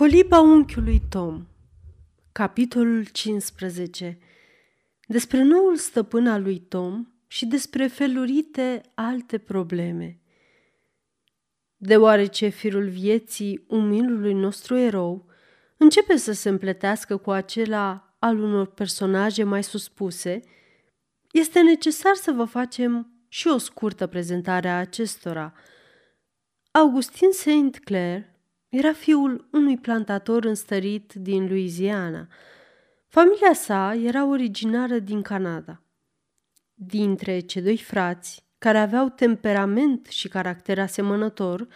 Coliba unchiului Tom Capitolul 15 Despre noul stăpân al lui Tom și despre felurite alte probleme. Deoarece firul vieții umilului nostru erou începe să se împletească cu acela al unor personaje mai suspuse, este necesar să vă facem și o scurtă prezentare a acestora. Augustin St. Clair era fiul unui plantator înstărit din Louisiana. Familia sa era originară din Canada. Dintre cei doi frați, care aveau temperament și caracter asemănător,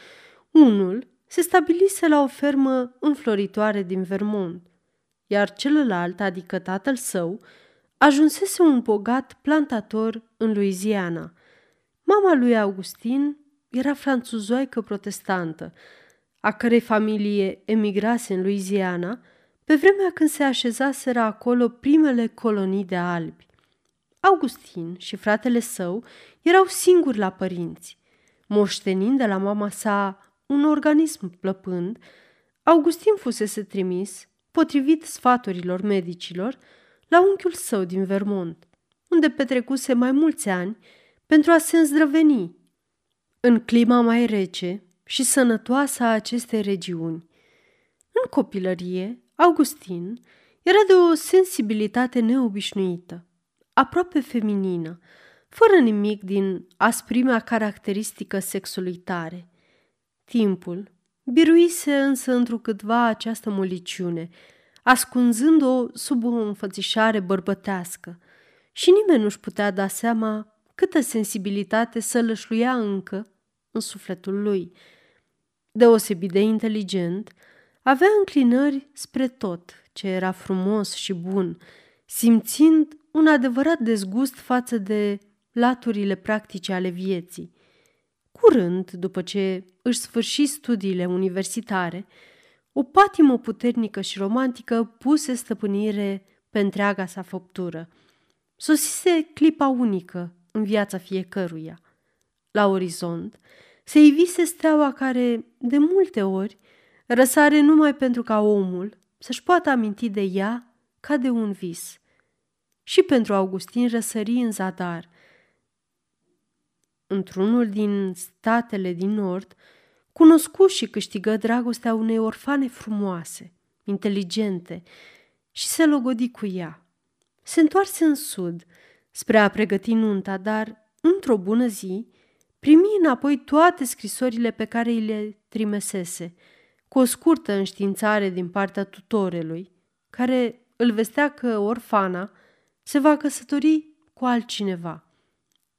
unul se stabilise la o fermă înfloritoare din Vermont, iar celălalt, adică tatăl său, ajunsese un bogat plantator în Louisiana. Mama lui Augustin era franțuzoică protestantă, a cărei familie emigrase în Louisiana, pe vremea când se așezaseră acolo primele colonii de albi. Augustin și fratele său erau singuri la părinți. Moștenind de la mama sa un organism plăpând, Augustin fusese trimis, potrivit sfaturilor medicilor, la unchiul său din Vermont, unde petrecuse mai mulți ani pentru a se îndrăveni. În clima mai rece, și sănătoasă a acestei regiuni. În copilărie, Augustin era de o sensibilitate neobișnuită, aproape feminină, fără nimic din asprimea caracteristică sexului tare. Timpul biruise însă întrucâtva această moliciune, ascunzând-o sub o înfățișare bărbătească și nimeni nu-și putea da seama câtă sensibilitate să lășluia încă în sufletul lui – deosebit de inteligent, avea înclinări spre tot ce era frumos și bun, simțind un adevărat dezgust față de laturile practice ale vieții. Curând, după ce își sfârși studiile universitare, o patimă puternică și romantică puse stăpânire pe întreaga sa făptură. Sosise clipa unică în viața fiecăruia. La orizont, se ivise steaua care, de multe ori, răsare numai pentru ca omul să-și poată aminti de ea ca de un vis. Și pentru Augustin răsări în zadar. Într-unul din statele din nord, cunoscu și câștigă dragostea unei orfane frumoase, inteligente, și se logodi cu ea. Se întoarse în sud, spre a pregăti nunta, dar, într-o bună zi, primi înapoi toate scrisorile pe care îi le trimesese, cu o scurtă înștiințare din partea tutorelui, care îl vestea că orfana se va căsători cu altcineva.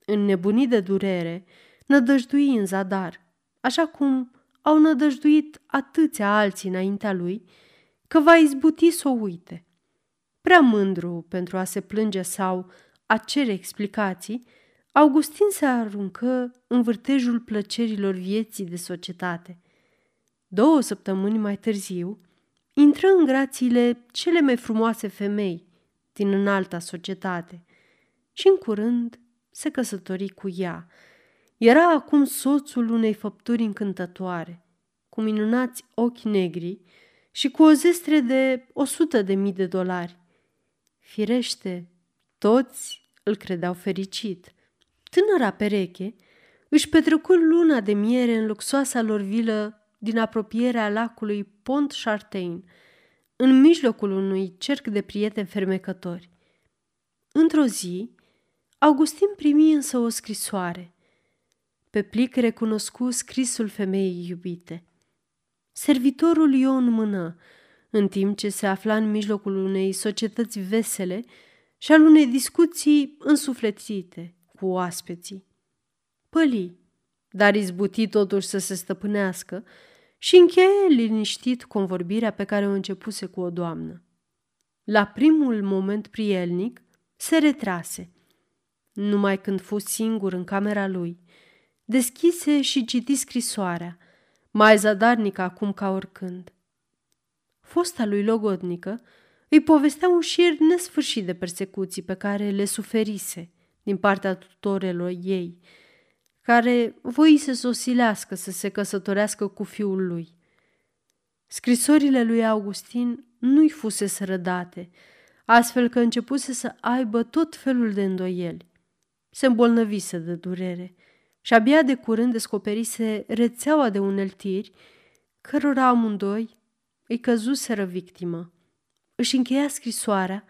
În nebunii de durere, nădăjdui în zadar, așa cum au nădăjduit atâția alții înaintea lui, că va izbuti să o uite. Prea mândru pentru a se plânge sau a cere explicații, Augustin se aruncă în vârtejul plăcerilor vieții de societate. Două săptămâni mai târziu, intră în grațiile cele mai frumoase femei din înalta societate și în curând se căsători cu ea. Era acum soțul unei făpturi încântătoare, cu minunați ochi negri și cu o zestre de o sută de mii de dolari. Firește, toți îl credeau fericit. Tânăra pereche își petrecu luna de miere în luxoasa lor vilă din apropierea lacului Pont Chartain, în mijlocul unui cerc de prieteni fermecători. Într-o zi, Augustin primi însă o scrisoare. Pe plic recunoscu scrisul femeii iubite. Servitorul Ion mână, în timp ce se afla în mijlocul unei societăți vesele și al unei discuții însuflețite cu oaspeții. Păli, dar izbuti totuși să se stăpânească și încheie liniștit convorbirea pe care o începuse cu o doamnă. La primul moment prielnic, se retrase. Numai când fu singur în camera lui, deschise și citi scrisoarea, mai zadarnică acum ca oricând. Fosta lui logodnică îi povestea un șir nesfârșit de persecuții pe care le suferise din partea tutorelor ei, care voi să sosilească să se căsătorească cu fiul lui. Scrisorile lui Augustin nu-i fusese rădate, astfel că începuse să aibă tot felul de îndoieli. Se îmbolnăvise de durere și abia de curând descoperise rețeaua de uneltiri, cărora amândoi îi căzuseră victimă. Își încheia scrisoarea,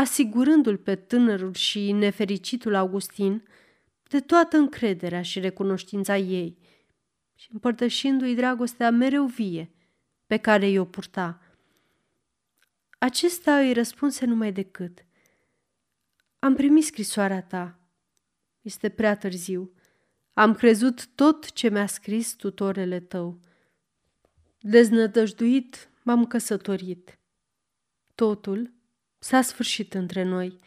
asigurându-l pe tânărul și nefericitul Augustin de toată încrederea și recunoștința ei și împărtășindu-i dragostea mereu vie pe care i-o purta. Acesta îi răspunse numai decât. Am primit scrisoarea ta. Este prea târziu. Am crezut tot ce mi-a scris tutorele tău. Deznădăjduit m-am căsătorit. Totul s-a sfârșit între noi.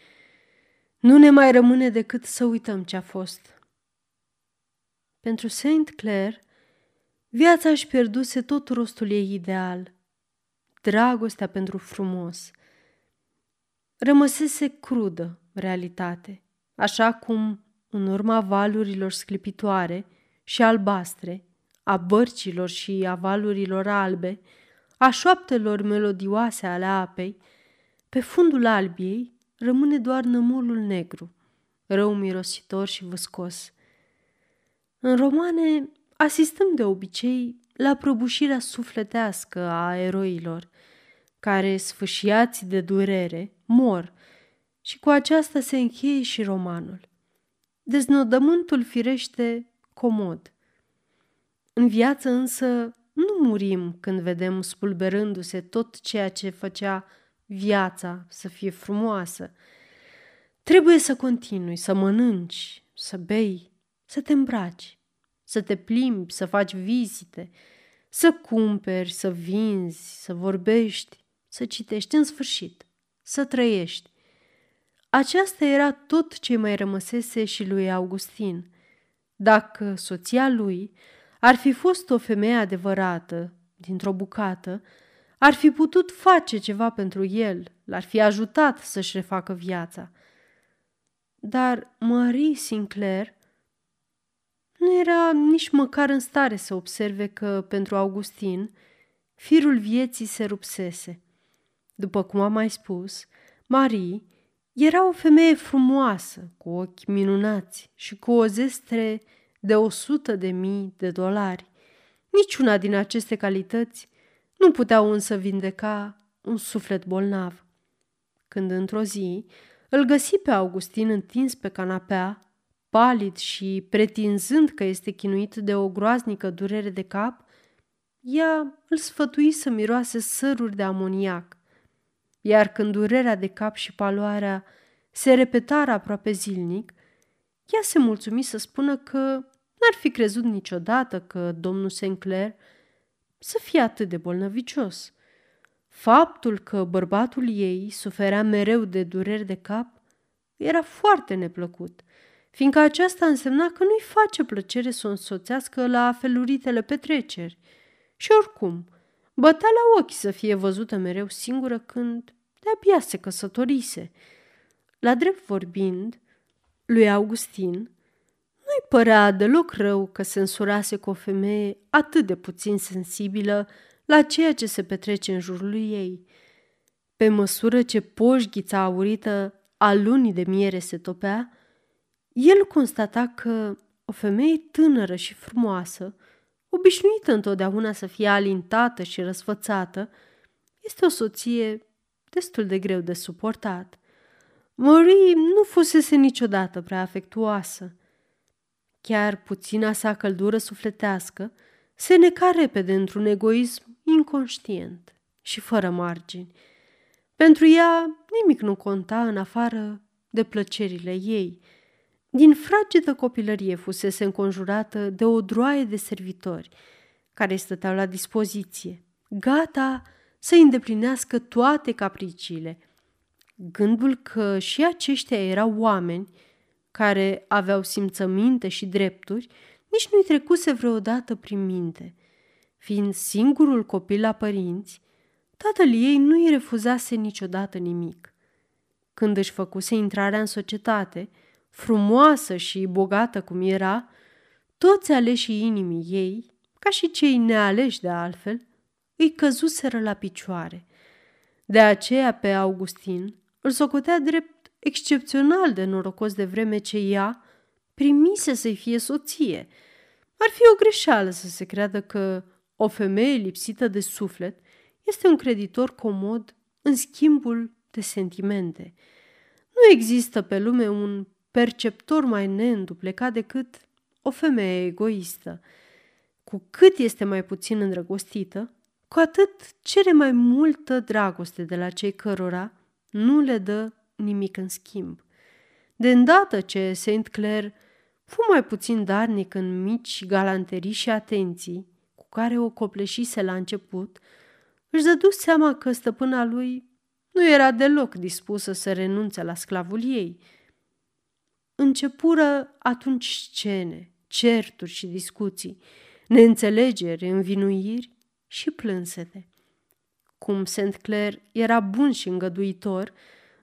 Nu ne mai rămâne decât să uităm ce a fost. Pentru Saint Clair, viața își pierduse tot rostul ei ideal, dragostea pentru frumos. Rămăsese crudă realitate, așa cum, în urma valurilor sclipitoare și albastre, a bărcilor și a valurilor albe, a șoaptelor melodioase ale apei, pe fundul albiei rămâne doar nămolul negru, rău mirositor și văscos. În romane asistăm de obicei la prăbușirea sufletească a eroilor, care, sfâșiați de durere, mor și cu aceasta se încheie și romanul. Deznodământul firește comod. În viață însă nu murim când vedem spulberându-se tot ceea ce făcea viața să fie frumoasă. Trebuie să continui, să mănânci, să bei, să te îmbraci, să te plimbi, să faci vizite, să cumperi, să vinzi, să vorbești, să citești în sfârșit, să trăiești. Aceasta era tot ce mai rămăsese și lui Augustin. Dacă soția lui ar fi fost o femeie adevărată, dintr-o bucată, ar fi putut face ceva pentru el, l-ar fi ajutat să-și refacă viața. Dar Marie Sinclair nu era nici măcar în stare să observe că, pentru Augustin, firul vieții se rupsese. După cum am mai spus, Marie era o femeie frumoasă, cu ochi minunați și cu o zestre de o sută de mii de dolari. Niciuna din aceste calități nu puteau însă vindeca un suflet bolnav. Când într-o zi îl găsi pe Augustin întins pe canapea, palid și pretinzând că este chinuit de o groaznică durere de cap, ea îl sfătui să miroase săruri de amoniac. Iar când durerea de cap și paloarea se repetară aproape zilnic, ea se mulțumi să spună că n-ar fi crezut niciodată că domnul Sinclair să fie atât de bolnăvicios. Faptul că bărbatul ei suferea mereu de dureri de cap era foarte neplăcut, fiindcă aceasta însemna că nu-i face plăcere să o însoțească la feluritele petreceri. Și oricum, bătea la ochi să fie văzută mereu singură când de-abia se căsătorise. La drept vorbind, lui Augustin nu-i părea deloc rău că se însurase cu o femeie atât de puțin sensibilă la ceea ce se petrece în jurul ei. Pe măsură ce poșghița aurită a lunii de miere se topea, el constata că o femeie tânără și frumoasă, obișnuită întotdeauna să fie alintată și răsfățată, este o soție destul de greu de suportat. Marie nu fusese niciodată prea afectuoasă – Chiar puțina sa căldură sufletească se neca repede într-un egoism inconștient și fără margini. Pentru ea nimic nu conta în afară de plăcerile ei. Din fragedă copilărie fusese înconjurată de o droaie de servitori care stăteau la dispoziție, gata să îndeplinească toate capriciile. Gândul că și aceștia erau oameni care aveau simțăminte și drepturi, nici nu-i trecuse vreodată prin minte. Fiind singurul copil la părinți, tatăl ei nu îi refuzase niciodată nimic. Când își făcuse intrarea în societate, frumoasă și bogată cum era, toți aleșii inimii ei, ca și cei nealeși de altfel, îi căzuseră la picioare. De aceea pe Augustin îl socotea drept excepțional de norocos de vreme ce ea primise să-i fie soție. Ar fi o greșeală să se creadă că o femeie lipsită de suflet este un creditor comod în schimbul de sentimente. Nu există pe lume un perceptor mai neînduplecat decât o femeie egoistă. Cu cât este mai puțin îndrăgostită, cu atât cere mai multă dragoste de la cei cărora nu le dă nimic în schimb. De îndată ce Saint Clair fu mai puțin darnic în mici galanterii și atenții cu care o copleșise la început, își dădu seama că stăpâna lui nu era deloc dispusă să renunțe la sclavul ei. Începură atunci scene, certuri și discuții, neînțelegeri, învinuiri și plânsete. Cum St. Clair era bun și îngăduitor,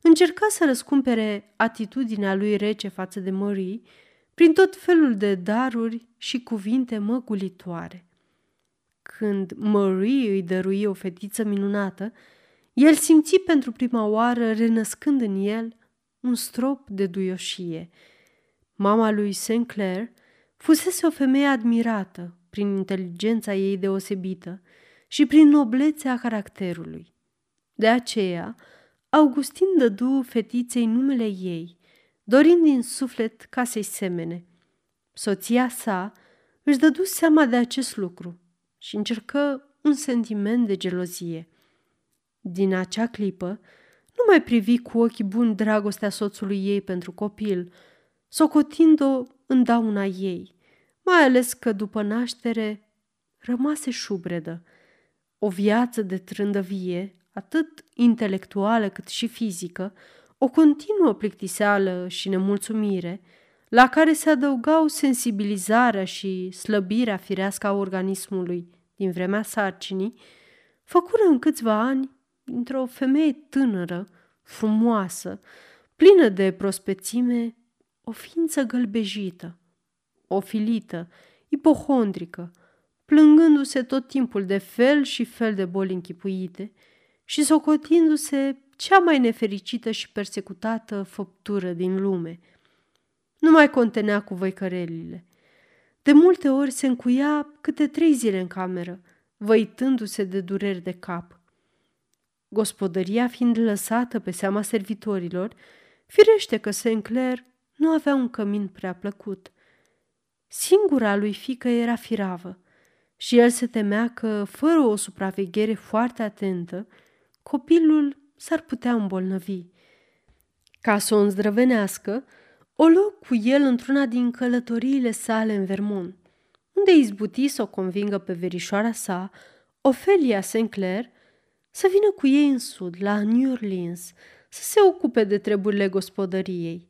încerca să răscumpere atitudinea lui rece față de Marie prin tot felul de daruri și cuvinte măgulitoare. Când Marie îi dărui o fetiță minunată, el simți pentru prima oară, renăscând în el, un strop de duioșie. Mama lui Sinclair fusese o femeie admirată prin inteligența ei deosebită și prin noblețea caracterului. De aceea, Augustin dădu fetiței numele ei, dorind din suflet ca să-i semene. Soția sa își dădu seama de acest lucru și încercă un sentiment de gelozie. Din acea clipă, nu mai privi cu ochii buni dragostea soțului ei pentru copil, socotind-o în dauna ei, mai ales că după naștere rămase șubredă. O viață de trândăvie, atât intelectuală cât și fizică, o continuă plictiseală și nemulțumire, la care se adăugau sensibilizarea și slăbirea firească a organismului din vremea sarcinii, făcură în câțiva ani, dintr-o femeie tânără, frumoasă, plină de prospețime, o ființă gălbejită, ofilită, ipohondrică, plângându-se tot timpul de fel și fel de boli închipuite și socotindu-se cea mai nefericită și persecutată făptură din lume. Nu mai contenea cu văicărelile. De multe ori se încuia câte trei zile în cameră, văitându-se de dureri de cap. Gospodăria fiind lăsată pe seama servitorilor, firește că Sinclair nu avea un cămin prea plăcut. Singura lui fică era firavă și el se temea că, fără o supraveghere foarte atentă, copilul s-ar putea îmbolnăvi. Ca să o îndrăvenească, o luă cu el într-una din călătoriile sale în Vermont, unde izbuti să o convingă pe verișoara sa, Ofelia Sinclair, să vină cu ei în sud, la New Orleans, să se ocupe de treburile gospodăriei.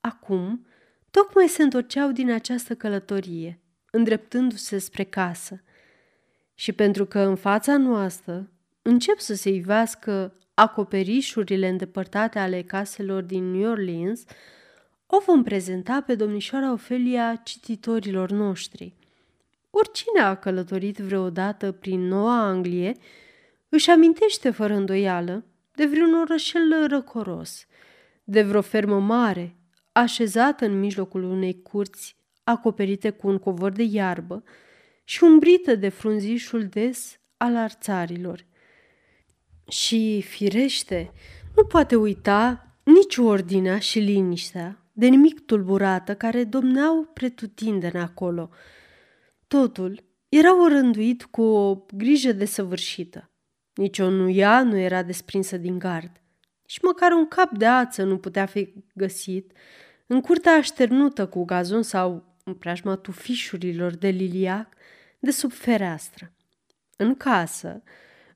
Acum, tocmai se întorceau din această călătorie, îndreptându-se spre casă. Și pentru că în fața noastră încep să se ivească acoperișurile îndepărtate ale caselor din New Orleans, o vom prezenta pe domnișoara Ofelia cititorilor noștri. Oricine a călătorit vreodată prin Noua Anglie își amintește fără îndoială de vreun orășel răcoros, de vreo fermă mare, așezată în mijlocul unei curți acoperite cu un covor de iarbă și umbrită de frunzișul des al arțarilor. Și, firește, nu poate uita nici ordinea și liniștea de nimic tulburată care domneau pretutindeni acolo. Totul era orânduit cu o grijă desăvârșită. Nici o nuia nu era desprinsă din gard. Nici măcar un cap de ață nu putea fi găsit în curtea așternută cu gazon sau în preajma tufișurilor de liliac de sub fereastră. În casă,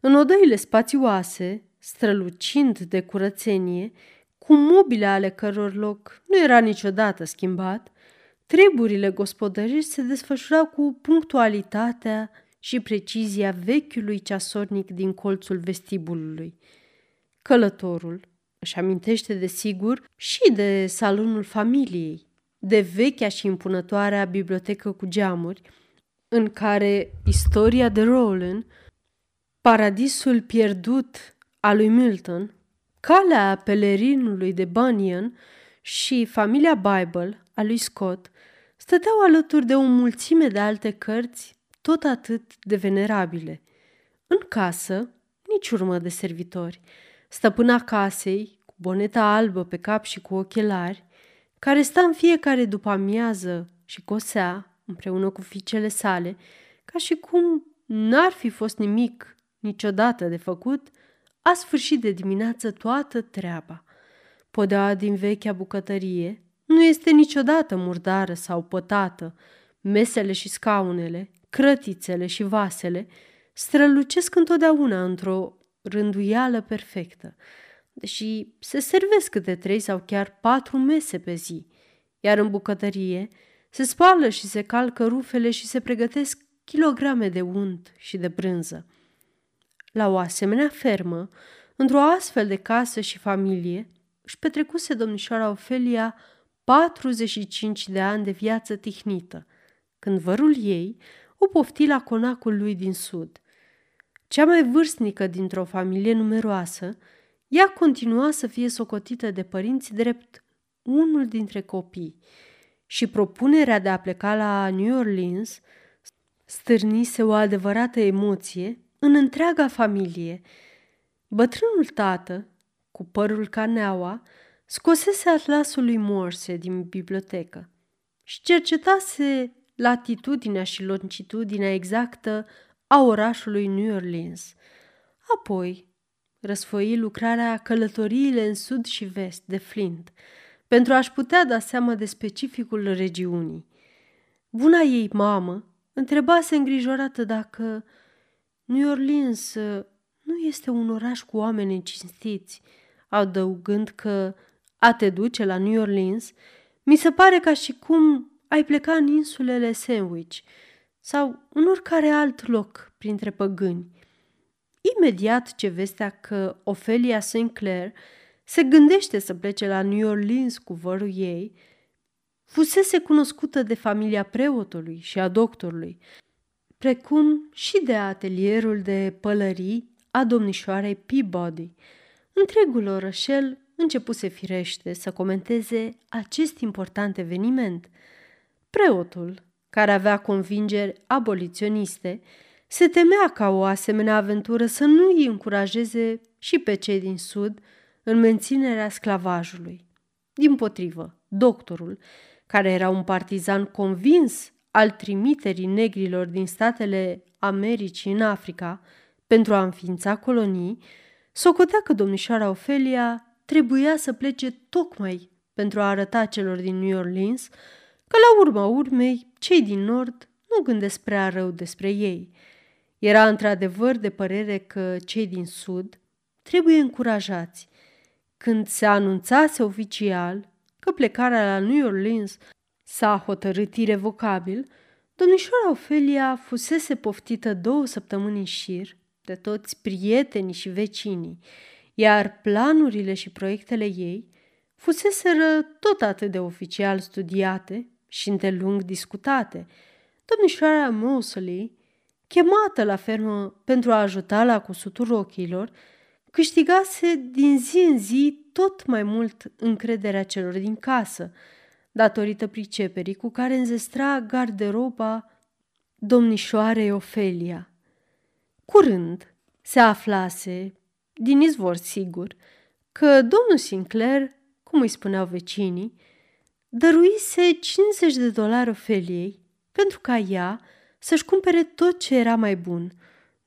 în odăile spațioase, strălucind de curățenie, cu mobile ale căror loc nu era niciodată schimbat, treburile gospodărești se desfășurau cu punctualitatea și precizia vechiului ceasornic din colțul vestibulului. Călătorul își amintește de sigur și de salonul familiei, de vechea și impunătoarea bibliotecă cu geamuri, în care istoria de Rowland Paradisul pierdut al lui Milton, Calea pelerinului de Bunyan și Familia Bible a lui Scott stăteau alături de o mulțime de alte cărți tot atât de venerabile. În casă, nici urmă de servitori. Stăpâna casei, cu boneta albă pe cap și cu ochelari, care sta în fiecare după amiază și cosea, împreună cu fiicele sale, ca și cum n-ar fi fost nimic niciodată de făcut, a sfârșit de dimineață toată treaba. Podeaua din vechea bucătărie nu este niciodată murdară sau pătată. Mesele și scaunele, crătițele și vasele strălucesc întotdeauna într-o rânduială perfectă, deși se servesc câte trei sau chiar patru mese pe zi, iar în bucătărie se spală și se calcă rufele și se pregătesc kilograme de unt și de brânză. La o asemenea fermă, într-o astfel de casă și familie, își petrecuse domnișoara Ofelia 45 de ani de viață tihnită, când vărul ei o pofti la conacul lui din sud. Cea mai vârstnică dintr-o familie numeroasă, ea continua să fie socotită de părinți drept unul dintre copii și propunerea de a pleca la New Orleans stârnise o adevărată emoție în întreaga familie. Bătrânul tată, cu părul caneaua, scosese atlasul lui Morse din bibliotecă și cercetase latitudinea și longitudinea exactă a orașului New Orleans. Apoi răsfoi lucrarea Călătoriile în sud și vest de Flint, pentru a-și putea da seama de specificul regiunii. Buna ei mamă întrebase îngrijorată dacă New Orleans uh, nu este un oraș cu oameni cinstiți, adăugând că a te duce la New Orleans mi se pare ca și cum ai pleca în insulele Sandwich sau în oricare alt loc printre păgâni. Imediat ce vestea că Ophelia St. Clair se gândește să plece la New Orleans cu vărul ei, fusese cunoscută de familia preotului și a doctorului, precum și de atelierul de pălării a domnișoarei Peabody. Întregul orășel începuse firește să comenteze acest important eveniment. Preotul, care avea convingeri aboliționiste, se temea ca o asemenea aventură să nu îi încurajeze și pe cei din sud în menținerea sclavajului. Din potrivă, doctorul, care era un partizan convins al trimiterii negrilor din statele Americii în Africa pentru a înființa colonii, socotea că domnișoara Ofelia trebuia să plece tocmai pentru a arăta celor din New Orleans că la urma urmei cei din nord nu gândesc prea rău despre ei. Era într-adevăr de părere că cei din sud trebuie încurajați. Când se anunțase oficial că plecarea la New Orleans s-a hotărât irevocabil, domnișoara Ofelia fusese poftită două săptămâni în șir de toți prietenii și vecinii, iar planurile și proiectele ei fuseseră tot atât de oficial studiate și îndelung discutate. Domnișoara Mosley, chemată la fermă pentru a ajuta la cusutul ochilor, câștigase din zi în zi tot mai mult încrederea celor din casă – datorită priceperii cu care înzestra garderoba domnișoarei Ofelia. Curând se aflase, din izvor sigur, că domnul Sinclair, cum îi spuneau vecinii, dăruise 50 de dolari Ofeliei pentru ca ea să-și cumpere tot ce era mai bun,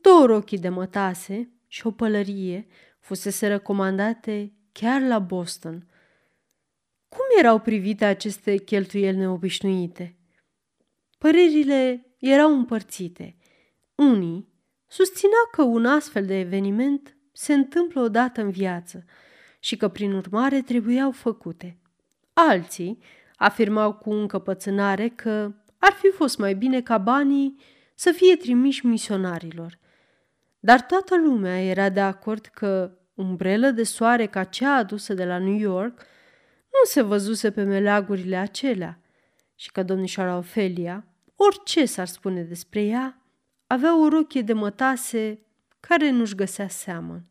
două rochii de mătase și o pălărie fusese recomandate chiar la Boston – cum erau privite aceste cheltuieli neobișnuite? Părerile erau împărțite. Unii susțineau că un astfel de eveniment se întâmplă odată în viață și că, prin urmare, trebuiau făcute. Alții afirmau cu încăpățânare că ar fi fost mai bine ca banii să fie trimiși misionarilor. Dar toată lumea era de acord că umbrelă de soare ca cea adusă de la New York – nu se văzuse pe meleagurile acelea și că domnișoara Ofelia, orice s-ar spune despre ea, avea o rochie de mătase care nu-și găsea seamăn.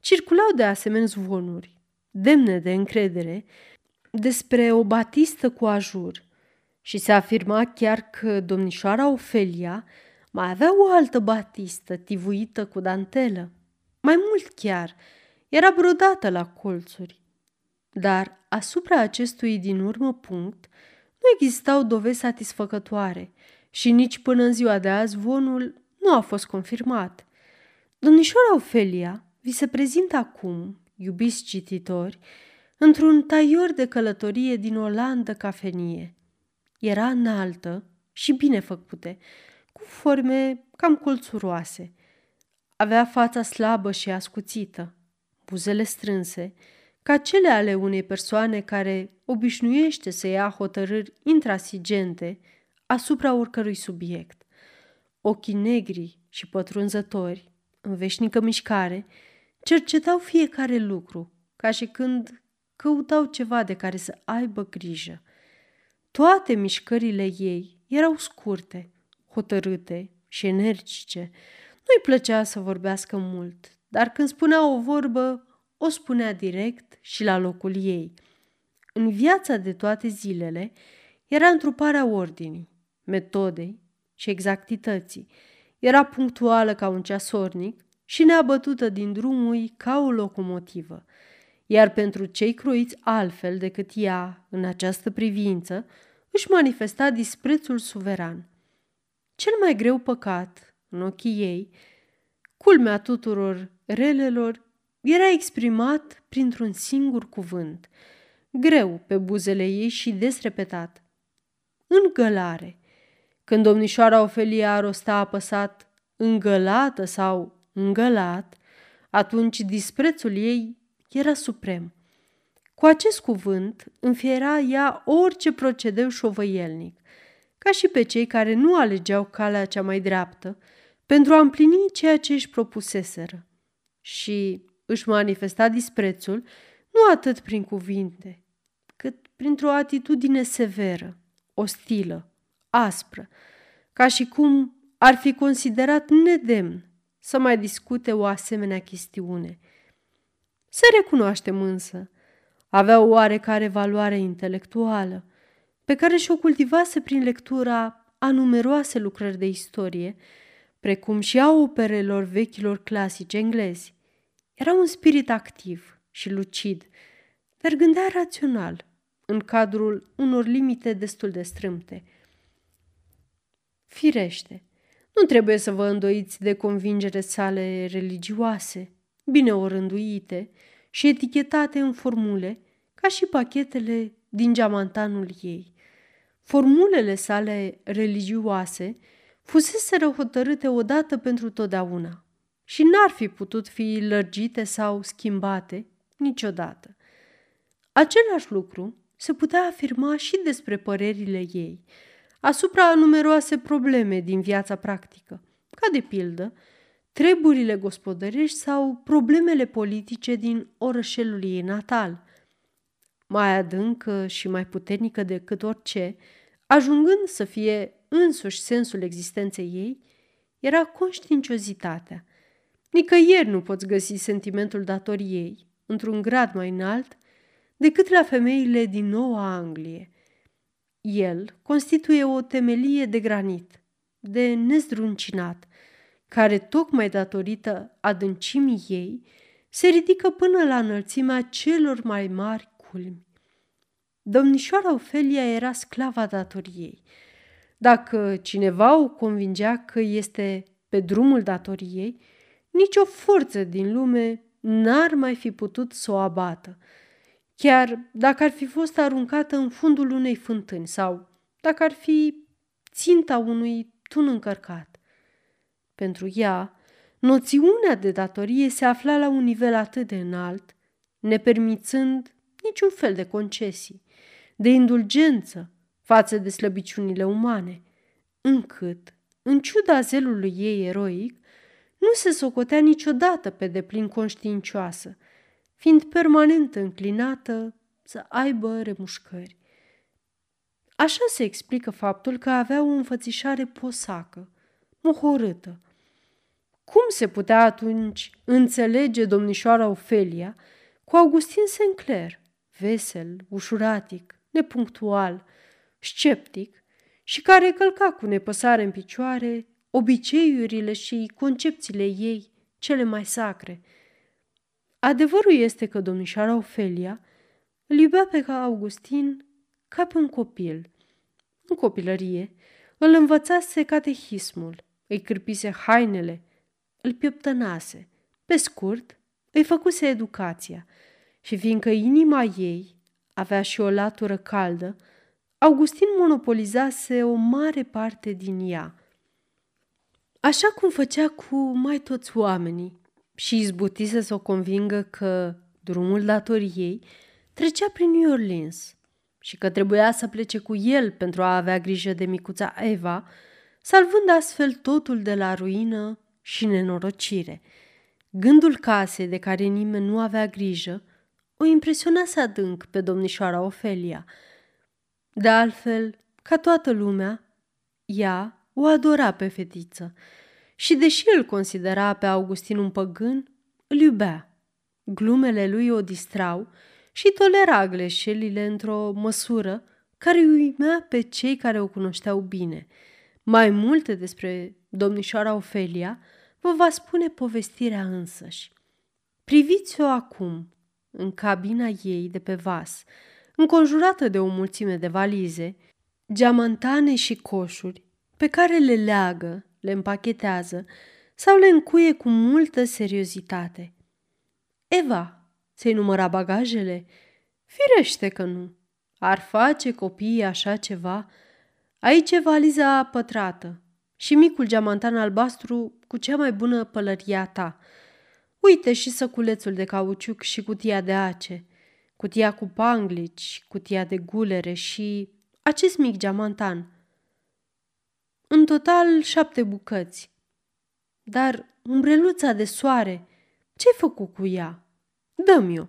Circulau de asemenea zvonuri, demne de încredere, despre o batistă cu ajur și se afirma chiar că domnișoara Ofelia mai avea o altă batistă tivuită cu dantelă. Mai mult chiar, era brodată la colțuri. Dar asupra acestui din urmă punct nu existau dovezi satisfăcătoare și nici până în ziua de azi zvonul nu a fost confirmat. Domnișoara Ofelia vi se prezintă acum, iubiți cititori, într-un taior de călătorie din Olandă cafenie. Era înaltă și bine făcute, cu forme cam colțuroase. Avea fața slabă și ascuțită, buzele strânse, ca cele ale unei persoane care obișnuiește să ia hotărâri intrasigente asupra oricărui subiect. Ochii negri și pătrunzători, în veșnică mișcare, cercetau fiecare lucru, ca și când căutau ceva de care să aibă grijă. Toate mișcările ei erau scurte, hotărâte și energice. Nu-i plăcea să vorbească mult, dar când spunea o vorbă, o spunea direct și la locul ei. În viața de toate zilele era întruparea ordinii, metodei și exactității. Era punctuală ca un ceasornic și neabătută din drumul ca o locomotivă. Iar pentru cei croiți altfel decât ea în această privință, își manifesta disprețul suveran. Cel mai greu păcat, în ochii ei, culmea tuturor relelor, era exprimat printr-un singur cuvânt, greu pe buzele ei și des repetat. Îngălare. Când domnișoara Ofelia rosta apăsat îngălată sau îngălat, atunci disprețul ei era suprem. Cu acest cuvânt înfiera ea orice procedeu șovăielnic, ca și pe cei care nu alegeau calea cea mai dreaptă pentru a împlini ceea ce își propuseseră. Și își manifesta disprețul nu atât prin cuvinte, cât printr-o atitudine severă, ostilă, aspră, ca și cum ar fi considerat nedemn să mai discute o asemenea chestiune. Să recunoaștem însă, avea o oarecare valoare intelectuală, pe care și-o cultivase prin lectura a numeroase lucrări de istorie, precum și a operelor vechilor clasici englezi. Era un spirit activ și lucid, dar gândea rațional, în cadrul unor limite destul de strâmte. Firește, nu trebuie să vă îndoiți de convingere sale religioase, bine orânduite și etichetate în formule, ca și pachetele din geamantanul ei. Formulele sale religioase fuseseră hotărâte odată pentru totdeauna și n-ar fi putut fi lărgite sau schimbate niciodată. Același lucru se putea afirma și despre părerile ei asupra numeroase probleme din viața practică, ca de pildă treburile gospodărești sau problemele politice din orășelul ei natal. Mai adâncă și mai puternică decât orice, ajungând să fie însuși sensul existenței ei, era conștiinciozitatea. Nicăieri nu poți găsi sentimentul datoriei, într-un grad mai înalt, decât la femeile din Noua Anglie. El constituie o temelie de granit, de nezdruncinat, care, tocmai datorită adâncimii ei, se ridică până la înălțimea celor mai mari culmi. Domnișoara Ofelia era sclava datoriei. Dacă cineva o convingea că este pe drumul datoriei, nicio forță din lume n-ar mai fi putut să o abată, chiar dacă ar fi fost aruncată în fundul unei fântâni sau dacă ar fi ținta unui tun încărcat. Pentru ea, noțiunea de datorie se afla la un nivel atât de înalt, nepermițând niciun fel de concesii, de indulgență față de slăbiciunile umane, încât, în ciuda zelului ei eroic, nu se socotea niciodată pe deplin conștiincioasă, fiind permanent înclinată să aibă remușcări. Așa se explică faptul că avea o înfățișare posacă, mohorâtă. Cum se putea atunci înțelege domnișoara Ofelia cu Augustin Sinclair, vesel, ușuratic, nepunctual, sceptic și care călca cu nepăsare în picioare obiceiurile și concepțiile ei cele mai sacre. Adevărul este că domnișoara Ofelia îl iubea pe Augustin ca pe un copil. În copilărie îl învățase catehismul, îi cârpise hainele, îl pieptănase. Pe scurt, îi făcuse educația și fiindcă inima ei avea și o latură caldă, Augustin monopolizase o mare parte din ea. Așa cum făcea cu mai toți oamenii și izbutise să o convingă că drumul datoriei trecea prin New Orleans și că trebuia să plece cu el pentru a avea grijă de micuța Eva, salvând astfel totul de la ruină și nenorocire. Gândul casei de care nimeni nu avea grijă o impresionase adânc pe domnișoara Ofelia. De altfel, ca toată lumea, ea o adora pe fetiță și, deși îl considera pe Augustin un păgân, îl iubea. Glumele lui o distrau și tolera greșelile într-o măsură care uimea pe cei care o cunoșteau bine. Mai multe despre domnișoara Ofelia vă va spune povestirea însăși. Priviți-o acum, în cabina ei de pe vas, înconjurată de o mulțime de valize, geamantane și coșuri, pe care le leagă, le împachetează sau le încuie cu multă seriozitate. Eva, să-i număra bagajele? Firește că nu. Ar face copiii așa ceva? Aici e valiza pătrată și micul geamantan albastru cu cea mai bună pălăria ta. Uite și săculețul de cauciuc și cutia de ace, cutia cu panglici, cutia de gulere și acest mic geamantan. În total șapte bucăți. Dar umbreluța de soare, ce-ai făcut cu ea? Dă-mi-o.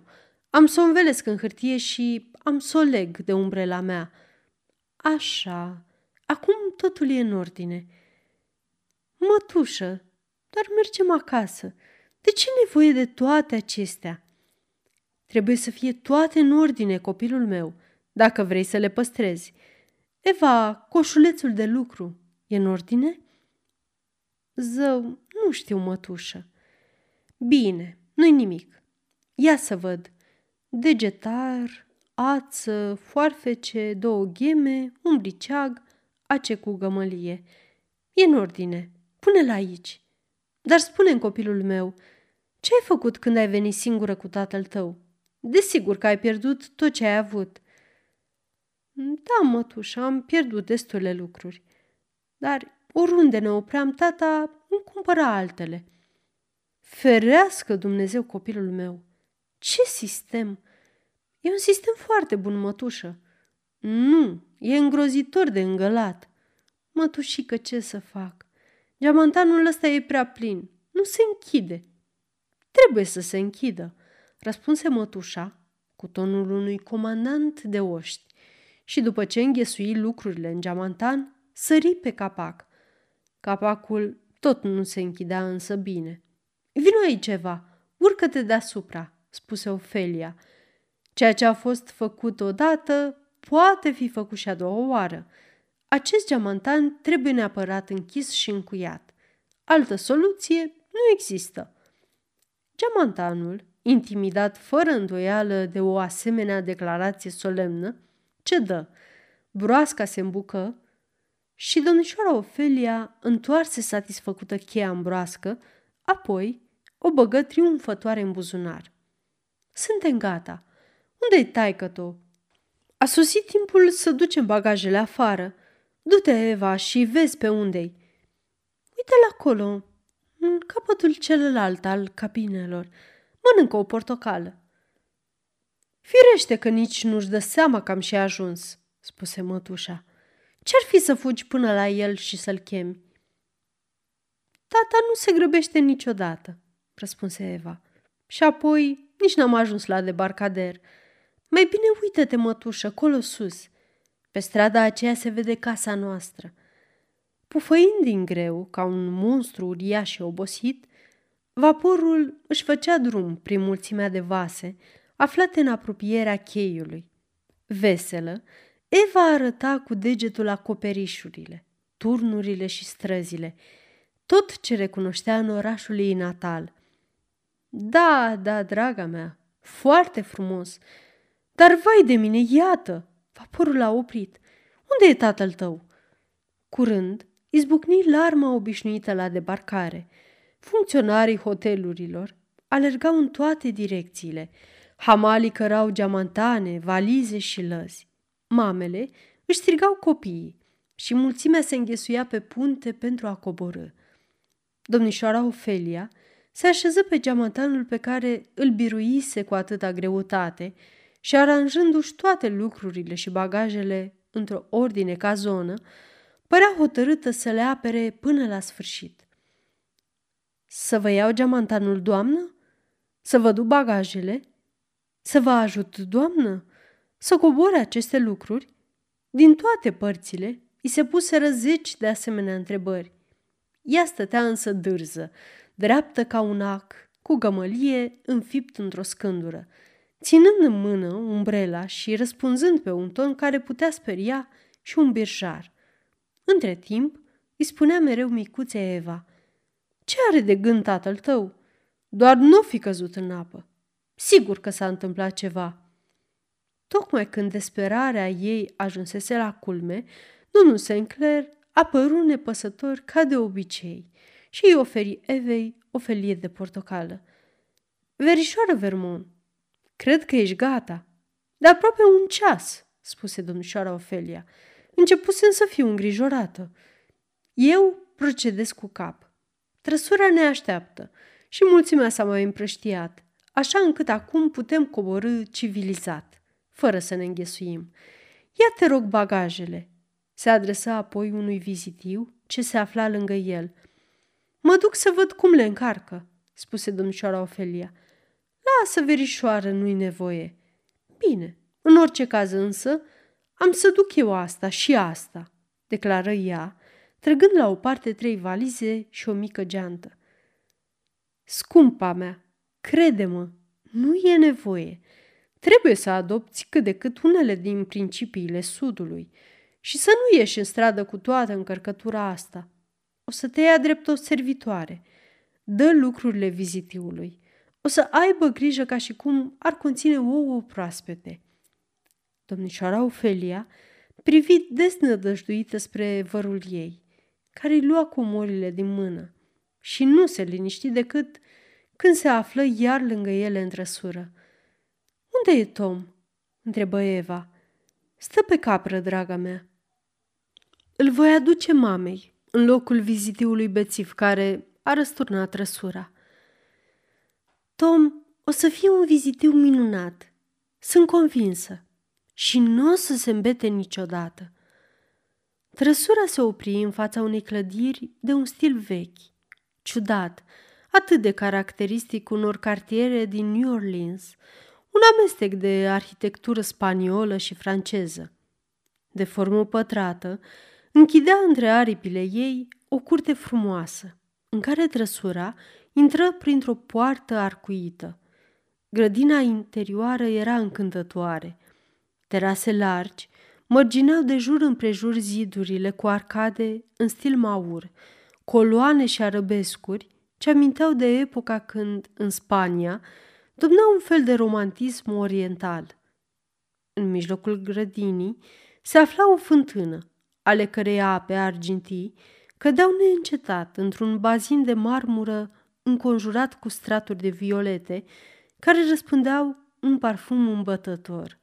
Am să o învelesc în hârtie și am să o leg de umbrela mea. Așa, acum totul e în ordine. Mătușă, doar mergem acasă. De ce nevoie de toate acestea? Trebuie să fie toate în ordine, copilul meu, dacă vrei să le păstrezi. Eva, coșulețul de lucru, e în ordine? Zău, nu știu, mătușă. Bine, nu-i nimic. Ia să văd. Degetar, ață, foarfece, două gheme, un briceag, ace cu gămălie. E în ordine. Pune-l aici. Dar spune copilul meu, ce ai făcut când ai venit singură cu tatăl tău? Desigur că ai pierdut tot ce ai avut. Da, mătușă, am pierdut destule lucruri. Dar oriunde ne opream, tata îmi cumpăra altele. Ferească Dumnezeu copilul meu! Ce sistem? E un sistem foarte bun, mătușă. Nu, e îngrozitor de îngălat. Mătușică, ce să fac? Geamantanul ăsta e prea plin. Nu se închide. Trebuie să se închidă, răspunse mătușa cu tonul unui comandant de oști și după ce înghesui lucrurile în geamantan, sări pe capac. Capacul tot nu se închidea însă bine. Vino aici ceva, urcă-te deasupra, spuse Ofelia. Ceea ce a fost făcut odată poate fi făcut și a doua oară. Acest geamantan trebuie neapărat închis și încuiat. Altă soluție nu există. Geamantanul, intimidat fără îndoială de o asemenea declarație solemnă, cedă. Broasca se îmbucă și domnișoara Ofelia întoarse satisfăcută cheia în broască, apoi o băgă triumfătoare în buzunar. Suntem gata. Unde-i taică tu? A sosit timpul să ducem bagajele afară. Du-te, Eva, și vezi pe unde-i. Uite-l acolo, în capătul celălalt al cabinelor. Mănâncă o portocală. Firește că nici nu-și dă seama că am și ajuns, spuse mătușa. Ce-ar fi să fugi până la el și să-l chemi? Tata nu se grăbește niciodată, răspunse Eva. Și apoi nici n-am ajuns la debarcader. Mai bine uită-te, mătușă, colo sus. Pe strada aceea se vede casa noastră. Pufăind din greu, ca un monstru uriaș și obosit, vaporul își făcea drum prin mulțimea de vase aflate în apropierea cheiului. Veselă, Eva arăta cu degetul acoperișurile, turnurile și străzile, tot ce recunoștea în orașul ei natal. Da, da, draga mea, foarte frumos. Dar vai de mine, iată, vaporul a oprit. Unde e tatăl tău? Curând, izbucni larma obișnuită la debarcare. Funcționarii hotelurilor alergau în toate direcțiile. Hamalii cărau geamantane, valize și lăzi. Mamele își strigau copiii și mulțimea se înghesuia pe punte pentru a coborâ. Domnișoara Ofelia se așeză pe geamantanul pe care îl biruise cu atâta greutate și aranjându-și toate lucrurile și bagajele într-o ordine ca zonă, părea hotărâtă să le apere până la sfârșit. Să vă iau geamantanul, doamnă? Să vă duc bagajele? Să vă ajut, doamnă? Să cobore aceste lucruri? Din toate părțile, îi se puseră zeci de asemenea întrebări. Ea stătea însă dârză, dreaptă ca un ac, cu gămălie înfipt într-o scândură, ținând în mână umbrela și răspunzând pe un ton care putea speria și un birjar. Între timp, îi spunea mereu micuțea Eva, Ce are de gând tatăl tău? Doar nu fi căzut în apă. Sigur că s-a întâmplat ceva. Tocmai când desperarea ei ajunsese la culme, domnul Sinclair apăru nepăsător ca de obicei și îi oferi Evei o felie de portocală. Verișoară Vermont, cred că ești gata. De aproape un ceas, spuse domnișoara Ofelia. Începusem să fiu îngrijorată. Eu procedez cu cap. Trăsura ne așteaptă și mulțimea s-a mai împrăștiat, așa încât acum putem coborâ civilizat, fără să ne înghesuim. Ia te rog bagajele. Se adresă apoi unui vizitiu ce se afla lângă el. Mă duc să văd cum le încarcă, spuse domnișoara Ofelia. Lasă, verișoară, nu-i nevoie. Bine, în orice caz însă, am să duc eu asta și asta, declară ea, trăgând la o parte trei valize și o mică geantă. Scumpa mea, crede-mă, nu e nevoie. Trebuie să adopți cât de cât unele din principiile Sudului și să nu ieși în stradă cu toată încărcătura asta. O să te ia drept o servitoare. Dă lucrurile vizitiului. O să aibă grijă ca și cum ar conține ouă proaspete. Domnișoara Ofelia privi desnădăjduită spre vărul ei, care îi lua comorile din mână și nu se liniști decât când se află iar lângă ele în trăsură. Unde e Tom?" întrebă Eva. Stă pe capră, draga mea." Îl voi aduce mamei, în locul vizitiului bețiv care a răsturnat trăsura. Tom o să fie un vizitiu minunat. Sunt convinsă și nu o să se îmbete niciodată. Trăsura se opri în fața unei clădiri de un stil vechi, ciudat, atât de caracteristic unor cartiere din New Orleans, un amestec de arhitectură spaniolă și franceză. De formă pătrată, închidea între aripile ei o curte frumoasă, în care trăsura intră printr-o poartă arcuită. Grădina interioară era încântătoare – Terase largi mărgineau de jur împrejur zidurile cu arcade în stil maur, coloane și arăbescuri ce aminteau de epoca când, în Spania, domnea un fel de romantism oriental. În mijlocul grădinii se afla o fântână, ale cărei ape argintii cădeau neîncetat într-un bazin de marmură înconjurat cu straturi de violete, care răspundeau un parfum îmbătător.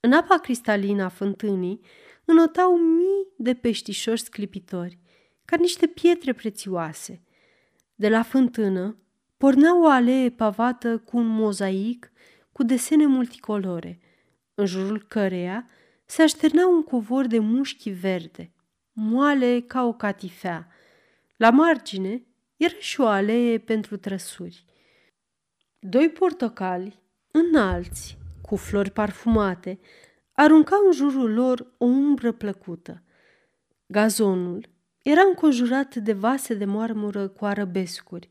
În apa cristalină a fântânii înotau mii de peștișori sclipitori, ca niște pietre prețioase. De la fântână pornea o alee pavată cu un mozaic cu desene multicolore, în jurul căreia se așternea un covor de mușchi verde, moale ca o catifea. La margine era și o alee pentru trăsuri. Doi portocali înalți, cu flori parfumate, arunca în jurul lor o umbră plăcută. Gazonul era înconjurat de vase de marmură cu arăbescuri,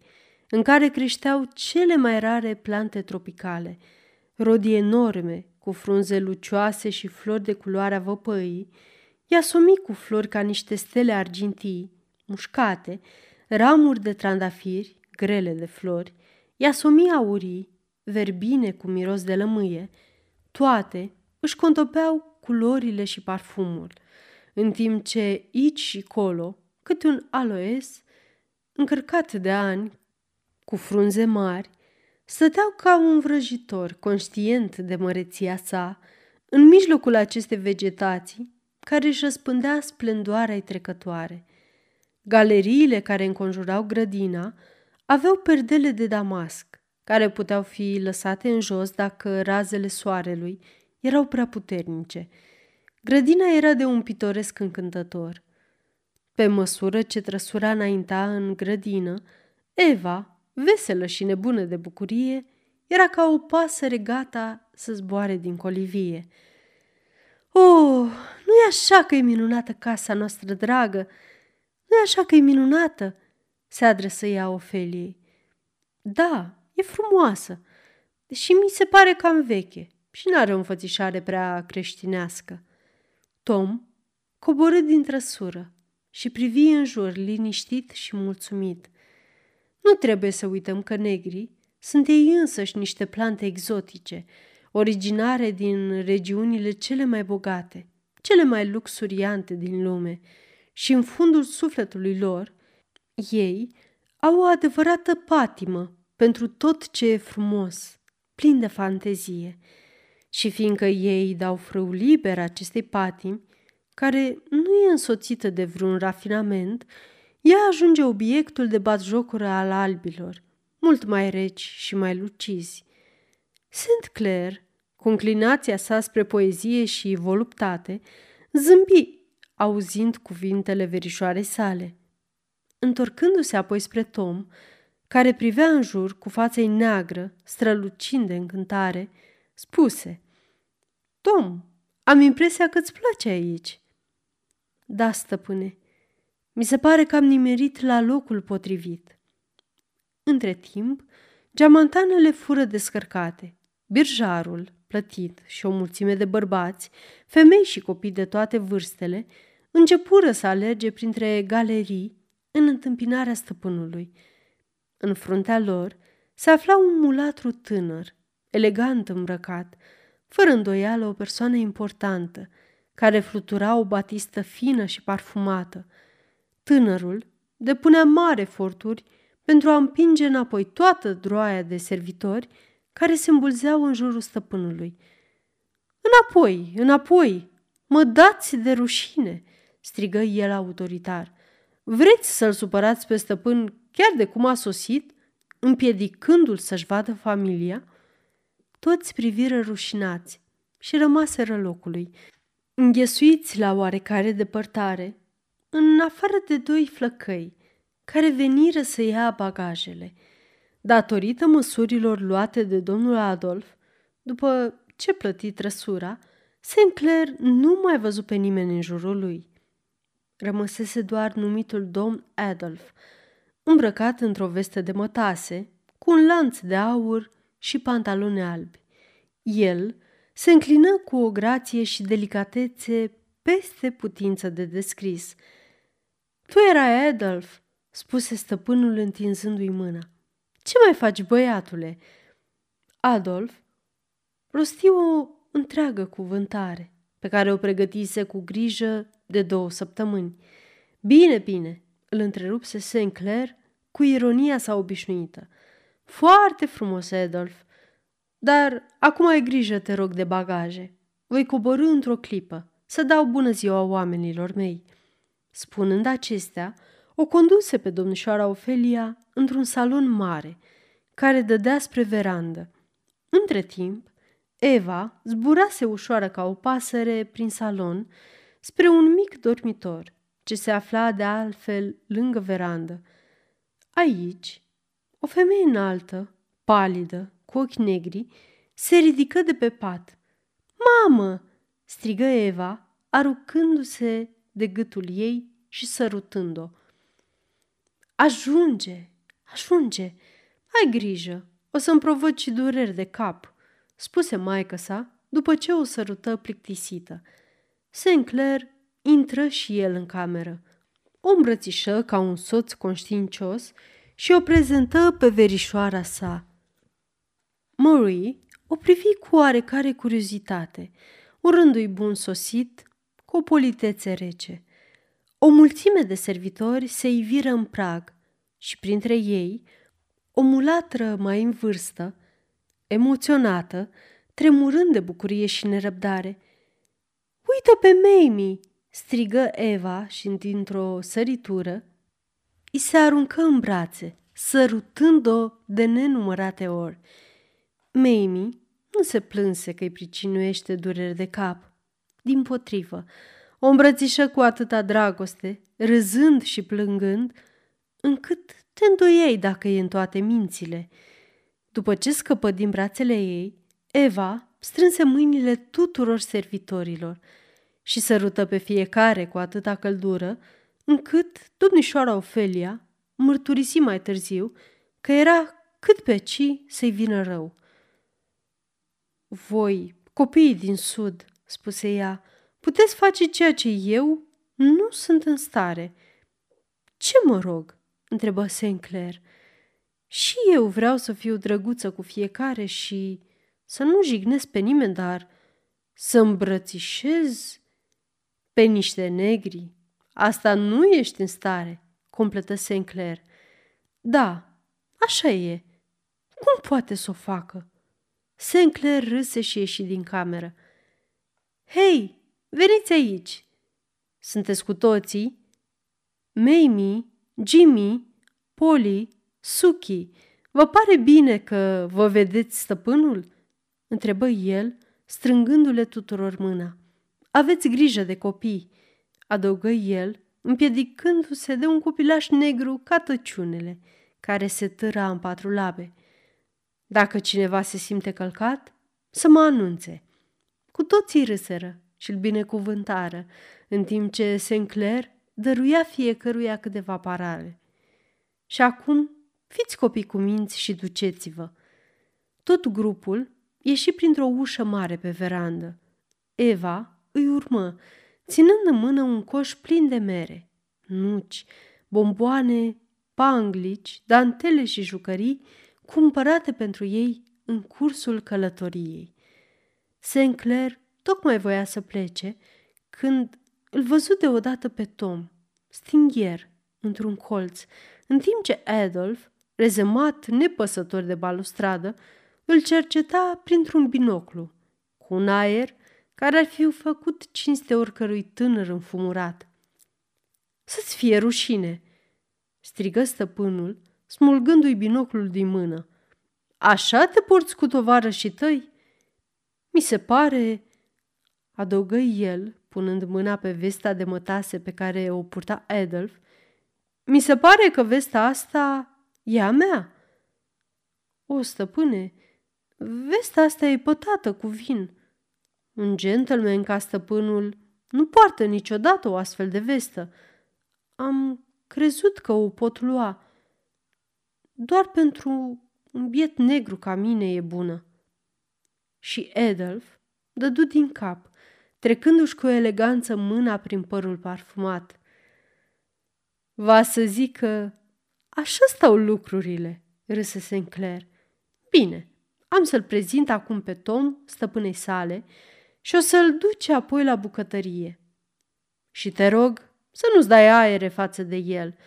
în care creșteau cele mai rare plante tropicale, rodii enorme, cu frunze lucioase și flori de culoarea văpăii, iasomi cu flori ca niște stele argintii, mușcate, ramuri de trandafiri, grele de flori, iasomi aurii, verbine cu miros de lămâie, toate își contopeau culorile și parfumul, în timp ce aici și colo, câte un aloes, încărcat de ani, cu frunze mari, stăteau ca un vrăjitor, conștient de măreția sa, în mijlocul acestei vegetații, care își răspândea splendoarea trecătoare. Galeriile care înconjurau grădina aveau perdele de damasc, care puteau fi lăsate în jos dacă razele soarelui erau prea puternice. Grădina era de un pitoresc încântător. Pe măsură ce trăsura înainta în grădină, Eva, veselă și nebună de bucurie, era ca o pasăre gata să zboare din colivie. Oh, nu e așa că e minunată casa noastră dragă? nu e așa că e minunată?" se adresă ea Ofeliei. Da, e frumoasă, deși mi se pare cam veche și n-are o înfățișare prea creștinească. Tom coborâ din trăsură și privi în jur liniștit și mulțumit. Nu trebuie să uităm că negrii sunt ei însăși niște plante exotice, originare din regiunile cele mai bogate, cele mai luxuriante din lume și în fundul sufletului lor, ei au o adevărată patimă pentru tot ce e frumos, plin de fantezie. Și fiindcă ei dau frâu liber acestei patimi, care nu e însoțită de vreun rafinament, ea ajunge obiectul de batjocură al albilor, mult mai reci și mai lucizi. Saint Clair, cu înclinația sa spre poezie și voluptate, zâmbi auzind cuvintele verișoarei sale. Întorcându-se apoi spre Tom, care privea în jur cu fața neagră, strălucind de încântare, spuse Tom, am impresia că îți place aici. Da, stăpâne, mi se pare că am nimerit la locul potrivit. Între timp, geamantanele fură descărcate. Birjarul, plătit și o mulțime de bărbați, femei și copii de toate vârstele, începură să alerge printre galerii în întâmpinarea stăpânului. În fruntea lor se afla un mulatru tânăr, elegant îmbrăcat, fără îndoială o persoană importantă, care flutura o batistă fină și parfumată. Tânărul depunea mari eforturi pentru a împinge înapoi toată droaia de servitori care se îmbulzeau în jurul stăpânului. Înapoi, înapoi, mă dați de rușine!" strigă el autoritar. Vreți să-l supărați pe stăpân chiar de cum a sosit, împiedicându-l să-și vadă familia? Toți priviră rușinați și rămaseră locului, înghesuiți la oarecare depărtare, în afară de doi flăcăi, care veniră să ia bagajele. Datorită măsurilor luate de domnul Adolf, după ce plăti trăsura, Sinclair nu mai văzut pe nimeni în jurul lui. Rămăsese doar numitul domn Adolf, îmbrăcat într-o veste de mătase, cu un lanț de aur și pantaloni albi. El se înclină cu o grație și delicatețe peste putință de descris. Tu erai Adolf, spuse stăpânul întinzându-i mâna. Ce mai faci, băiatule? Adolf rosti o întreagă cuvântare pe care o pregătise cu grijă de două săptămâni. Bine, bine, îl întrerupse Sinclair cu ironia sa obișnuită. Foarte frumos, Adolf, dar acum ai grijă, te rog, de bagaje. Voi coborâ într-o clipă să dau bună ziua oamenilor mei. Spunând acestea, o conduse pe domnișoara Ofelia într-un salon mare, care dădea spre verandă. Între timp, Eva zburase ușoară ca o pasăre prin salon spre un mic dormitor ce se afla de altfel lângă verandă. Aici, o femeie înaltă, palidă, cu ochi negri, se ridică de pe pat. Mamă!" strigă Eva, aruncându-se de gâtul ei și sărutând-o. Ajunge, ajunge, ai grijă, o să-mi provoci dureri de cap, spuse maică sa după ce o sărută plictisită. Sinclair intră și el în cameră. O îmbrățișă ca un soț conștiincios și o prezentă pe verișoara sa. Marie o privi cu oarecare curiozitate, urându-i bun sosit cu o politețe rece. O mulțime de servitori se iviră în prag și printre ei o mulatră mai în vârstă, emoționată, tremurând de bucurie și nerăbdare. Uită pe Mamie!" strigă Eva și dintr-o săritură îi se aruncă în brațe, sărutând-o de nenumărate ori. Mamie nu se plânse că îi pricinuiește durere de cap. Din potrivă, o îmbrățișă cu atâta dragoste, râzând și plângând, încât te îndoiei dacă e în toate mințile. După ce scăpă din brațele ei, Eva strânse mâinile tuturor servitorilor și sărută pe fiecare cu atâta căldură, încât domnișoara Ofelia mărturisi mai târziu că era cât pe ci să-i vină rău. Voi, copiii din sud, spuse ea, puteți face ceea ce eu nu sunt în stare. Ce mă rog? întrebă Sinclair. Și eu vreau să fiu drăguță cu fiecare și să nu jignesc pe nimeni, dar să îmbrățișez pe niște negri. Asta nu ești în stare, completă Sinclair. Da, așa e. Cum poate să o facă? Sinclair râse și ieși din cameră. Hei, veniți aici! Sunteți cu toții? Mamie, Jimmy, Polly, Suki, vă pare bine că vă vedeți stăpânul? Întrebă el, strângându-le tuturor mâna. Aveți grijă de copii, adăugă el, împiedicându-se de un copilaș negru ca tăciunele, care se târa în patru labe. Dacă cineva se simte călcat, să mă anunțe. Cu toții râseră și îl binecuvântară, în timp ce Sinclair dăruia fiecăruia câteva parale. Și acum, fiți copii cu minți și duceți-vă. Tot grupul ieși printr-o ușă mare pe verandă. Eva îi urmă, ținând în mână un coș plin de mere, nuci, bomboane, panglici, dantele și jucării cumpărate pentru ei în cursul călătoriei. Sinclair tocmai voia să plece când îl văzut deodată pe Tom, stingher, într-un colț, în timp ce Adolf, rezemat nepăsător de balustradă, îl cerceta printr-un binoclu, cu un aer care ar fi făcut cinste oricărui tânăr înfumurat. Să-ți fie rușine!" strigă stăpânul, smulgându-i binoclul din mână. Așa te porți cu și tăi? Mi se pare, adăugă el, punând mâna pe vesta de mătase pe care o purta Adolf, mi se pare că vesta asta e a mea. O, stăpâne, vesta asta e pătată cu vin. Un gentleman ca stăpânul nu poartă niciodată o astfel de vestă. Am crezut că o pot lua. Doar pentru un biet negru ca mine e bună. Și Adolf dădu din cap, trecându-și cu eleganță mâna prin părul parfumat. Va să zic că așa stau lucrurile, râse Sinclair. Bine, am să-l prezint acum pe Tom, stăpânei sale, și o să-l duce apoi la bucătărie. Și te rog să nu-ți dai aere față de el.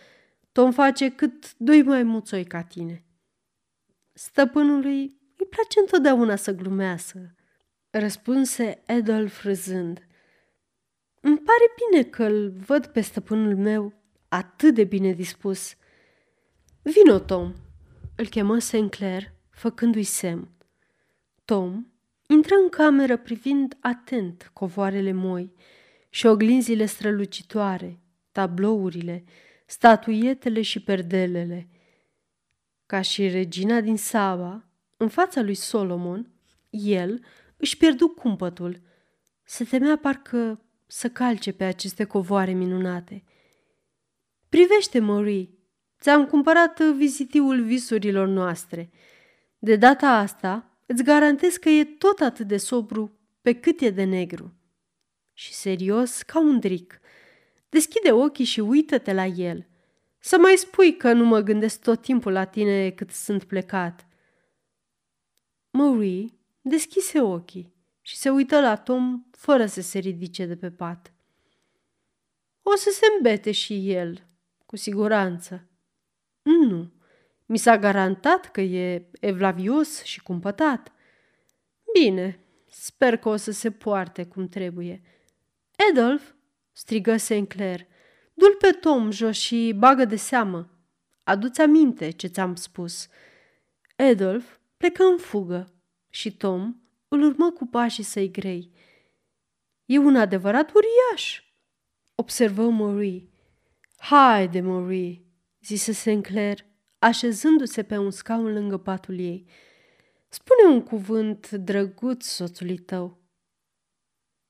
Tom face cât doi mai muțoi ca tine. Stăpânului îi place întotdeauna să glumească, răspunse Adolf râzând. Îmi pare bine că-l văd pe stăpânul meu atât de bine dispus. Vino, Tom, îl chemă Sinclair, făcându-i semn. Tom intră în cameră privind atent covoarele moi și oglinzile strălucitoare, tablourile, statuietele și perdelele. Ca și regina din Saba, în fața lui Solomon, el își pierdu cumpătul. Se temea parcă să calce pe aceste covoare minunate. Privește, Marie, ți-am cumpărat vizitiul visurilor noastre. De data asta, îți garantez că e tot atât de sobru pe cât e de negru. Și serios, ca un dric. Deschide ochii și uită-te la el. Să mai spui că nu mă gândesc tot timpul la tine cât sunt plecat. Marie deschise ochii și se uită la Tom fără să se ridice de pe pat. O să se îmbete și el, cu siguranță. Nu, mi s-a garantat că e evlavios și cumpătat. Bine, sper că o să se poarte cum trebuie. Adolf, strigă Sinclair, du-l pe Tom jos și bagă de seamă. Adu-ți aminte ce ți-am spus. Adolf plecă în fugă și Tom îl urmă cu pașii săi grei. E un adevărat uriaș, observă Marie. Haide, Marie, zise Sinclair, așezându-se pe un scaun lângă patul ei. Spune un cuvânt drăguț soțului tău.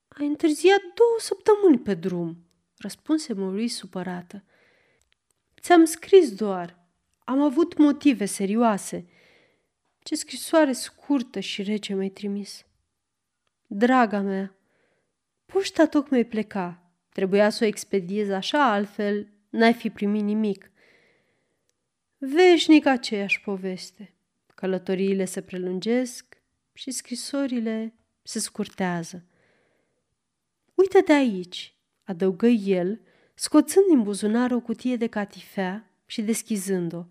Ai întârziat două săptămâni pe drum, răspunse Marie supărată. Ți-am scris doar. Am avut motive serioase. Ce scrisoare scurtă și rece mi-ai trimis. Draga mea, poșta tocmai pleca. Trebuia să o expediez așa, altfel n-ai fi primit nimic. Veșnic aceeași poveste. Călătoriile se prelungesc și scrisorile se scurtează. Uită-te aici, adăugă el, scoțând din buzunar o cutie de catifea și deschizând-o.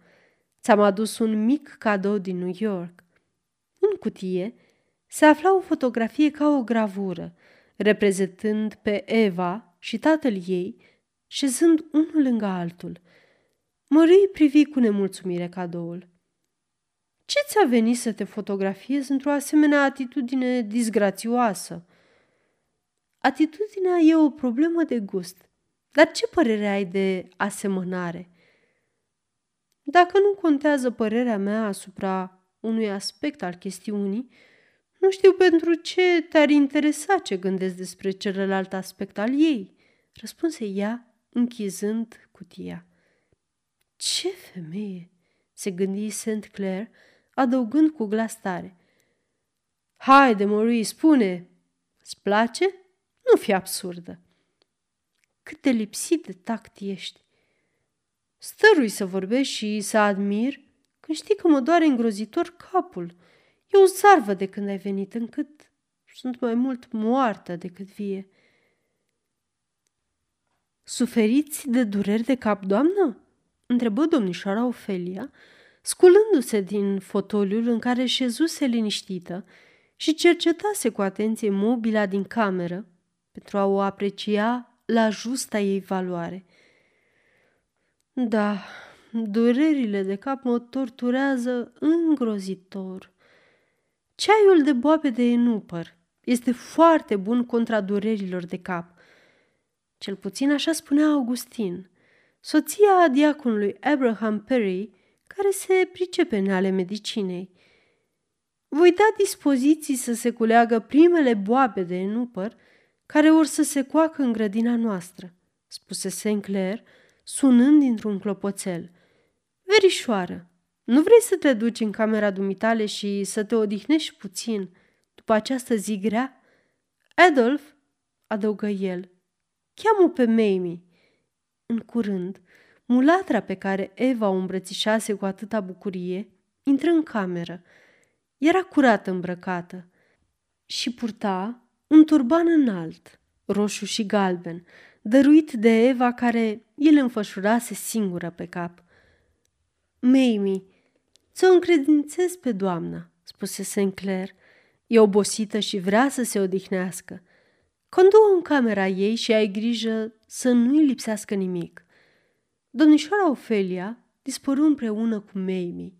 Ți-am adus un mic cadou din New York. În cutie se afla o fotografie ca o gravură, reprezentând pe Eva și tatăl ei, șezând unul lângă altul. Mării privi cu nemulțumire cadoul. Ce ți-a venit să te fotografiezi într-o asemenea atitudine disgrațioasă? Atitudinea e o problemă de gust. Dar ce părere ai de asemănare? Dacă nu contează părerea mea asupra unui aspect al chestiunii, nu știu pentru ce te-ar interesa ce gândesc despre celălalt aspect al ei, răspunse ea, închizând cutia. Ce femeie! se gândi St. Clair, adăugând cu glas tare. Haide, Maurice, spune! Îți place? Nu fi absurdă. Cât de lipsit de tact ești. Stărui să vorbești și să admir când știi că mă doare îngrozitor capul. E o zarvă de când ai venit, încât sunt mai mult moartă decât vie. Suferiți de dureri de cap, doamnă? întrebă domnișoara Ofelia, sculându-se din fotoliul în care șezuse liniștită și cercetase cu atenție mobila din cameră pentru a o aprecia la justa ei valoare. Da, durerile de cap mă torturează îngrozitor. Ceaiul de boabe de enupăr este foarte bun contra durerilor de cap. Cel puțin așa spunea Augustin, soția diaconului Abraham Perry, care se pricepe în ale medicinei. Voi da dispoziții să se culeagă primele boabe de enupăr care or să se coacă în grădina noastră, spuse Sinclair, sunând dintr-un clopoțel. Verișoară, nu vrei să te duci în camera dumitale și să te odihnești puțin după această zi grea? Adolf, adăugă el, cheamă pe Mamie. În curând, mulatra pe care Eva o îmbrățișase cu atâta bucurie intră în cameră. Era curat îmbrăcată și purta un turban înalt, roșu și galben, dăruit de Eva care el înfășurase singură pe cap. Mamie, ți-o încredințez pe doamna, spuse Sinclair. E obosită și vrea să se odihnească. Condu-o în camera ei și ai grijă să nu-i lipsească nimic. Domnișoara Ofelia dispăru împreună cu Mamie.